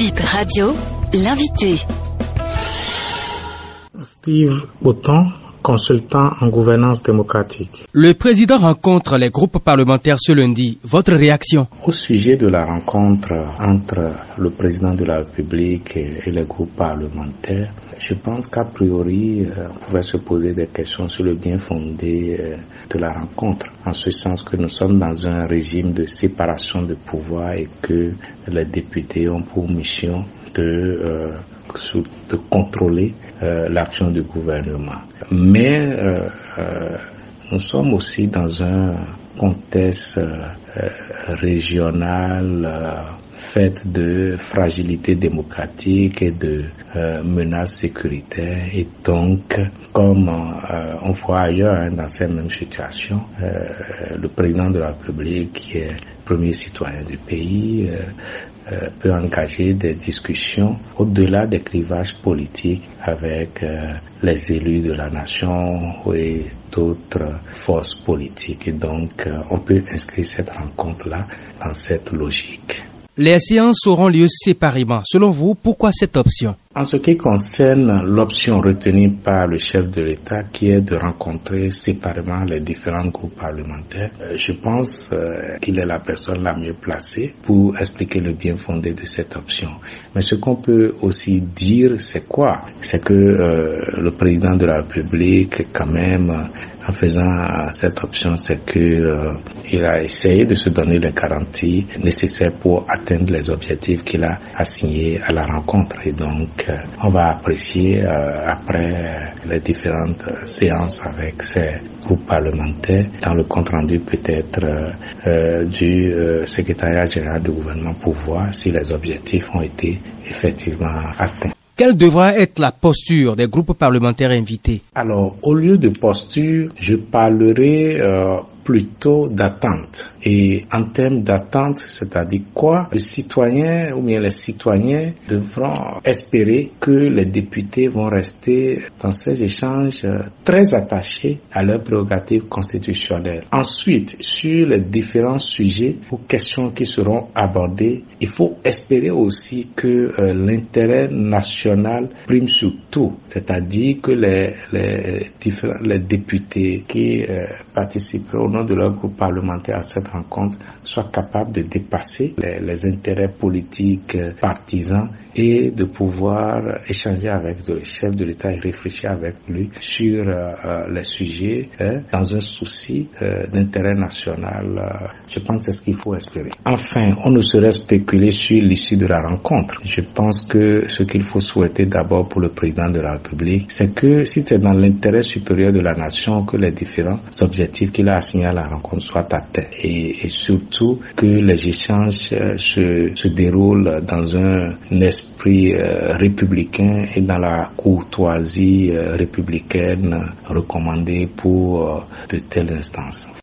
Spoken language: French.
Bip Radio, l'invité. Steve Auton, consultant en gouvernance démocratique. Le président rencontre les groupes parlementaires ce lundi. Votre réaction? Au sujet de la rencontre entre le président de la République et les groupes parlementaires, je pense qu'a priori, euh, on pouvait se poser des questions sur le bien fondé euh, de la rencontre, en ce sens que nous sommes dans un régime de séparation de pouvoir et que les députés ont pour mission de euh, de contrôler euh, l'action du gouvernement. Mais euh, euh, nous sommes aussi dans un contexte régional fait de fragilité démocratique et de menaces sécuritaires. Et donc, comme on voit ailleurs hein, dans ces mêmes situations, le président de la République, qui est premier citoyen du pays, euh, peut engager des discussions au-delà des clivages politiques avec euh, les élus de la nation et d'autres forces politiques. Et donc, euh, on peut inscrire cette rencontre-là dans cette logique. Les séances auront lieu séparément. Selon vous, pourquoi cette option? En ce qui concerne l'option retenue par le chef de l'État, qui est de rencontrer séparément les différents groupes parlementaires, euh, je pense euh, qu'il est la personne la mieux placée pour expliquer le bien fondé de cette option. Mais ce qu'on peut aussi dire, c'est quoi? C'est que euh, le président de la République, quand même, en faisant cette option, c'est que il a essayé de se donner les garanties nécessaires pour atteindre les objectifs qu'il a assignés à la rencontre. Et donc, on va apprécier euh, après les différentes séances avec ces groupes parlementaires dans le compte rendu peut-être euh, euh, du secrétariat général du gouvernement pour voir si les objectifs ont été effectivement atteints. Quelle devra être la posture des groupes parlementaires invités? Alors, au lieu de posture, je parlerai plutôt d'attente. Et en termes d'attente, c'est-à-dire quoi Les citoyens ou bien les citoyens devront espérer que les députés vont rester dans ces échanges très attachés à leurs prérogatives constitutionnelles. Ensuite, sur les différents sujets ou questions qui seront abordées, il faut espérer aussi que euh, l'intérêt national prime sur tout, c'est-à-dire que les, les, les députés qui euh, participeront de leur groupe parlementaire à cette rencontre soient capables de dépasser les, intérêts politiques euh, partisans et de pouvoir échanger avec le chef de l'État et réfléchir avec lui sur euh, euh, les sujets hein, dans un souci d'intérêt national. je pense que c'est ce qu'il faut espérer. Enfin, on ne saurait spéculer sur l'issue de la rencontre. Je pense que ce qu'il faut souhaiter d'abord pour le président de la République, c'est que si c'est dans l'intérêt supérieur de la nation que les différents objectifs qu'il a assignés à la rencontre soient atteints et, et surtout que les échanges euh, se, se déroulent dans un esprit euh, républicain et dans la courtoisie euh, républicaine recommandée pour de telles instances.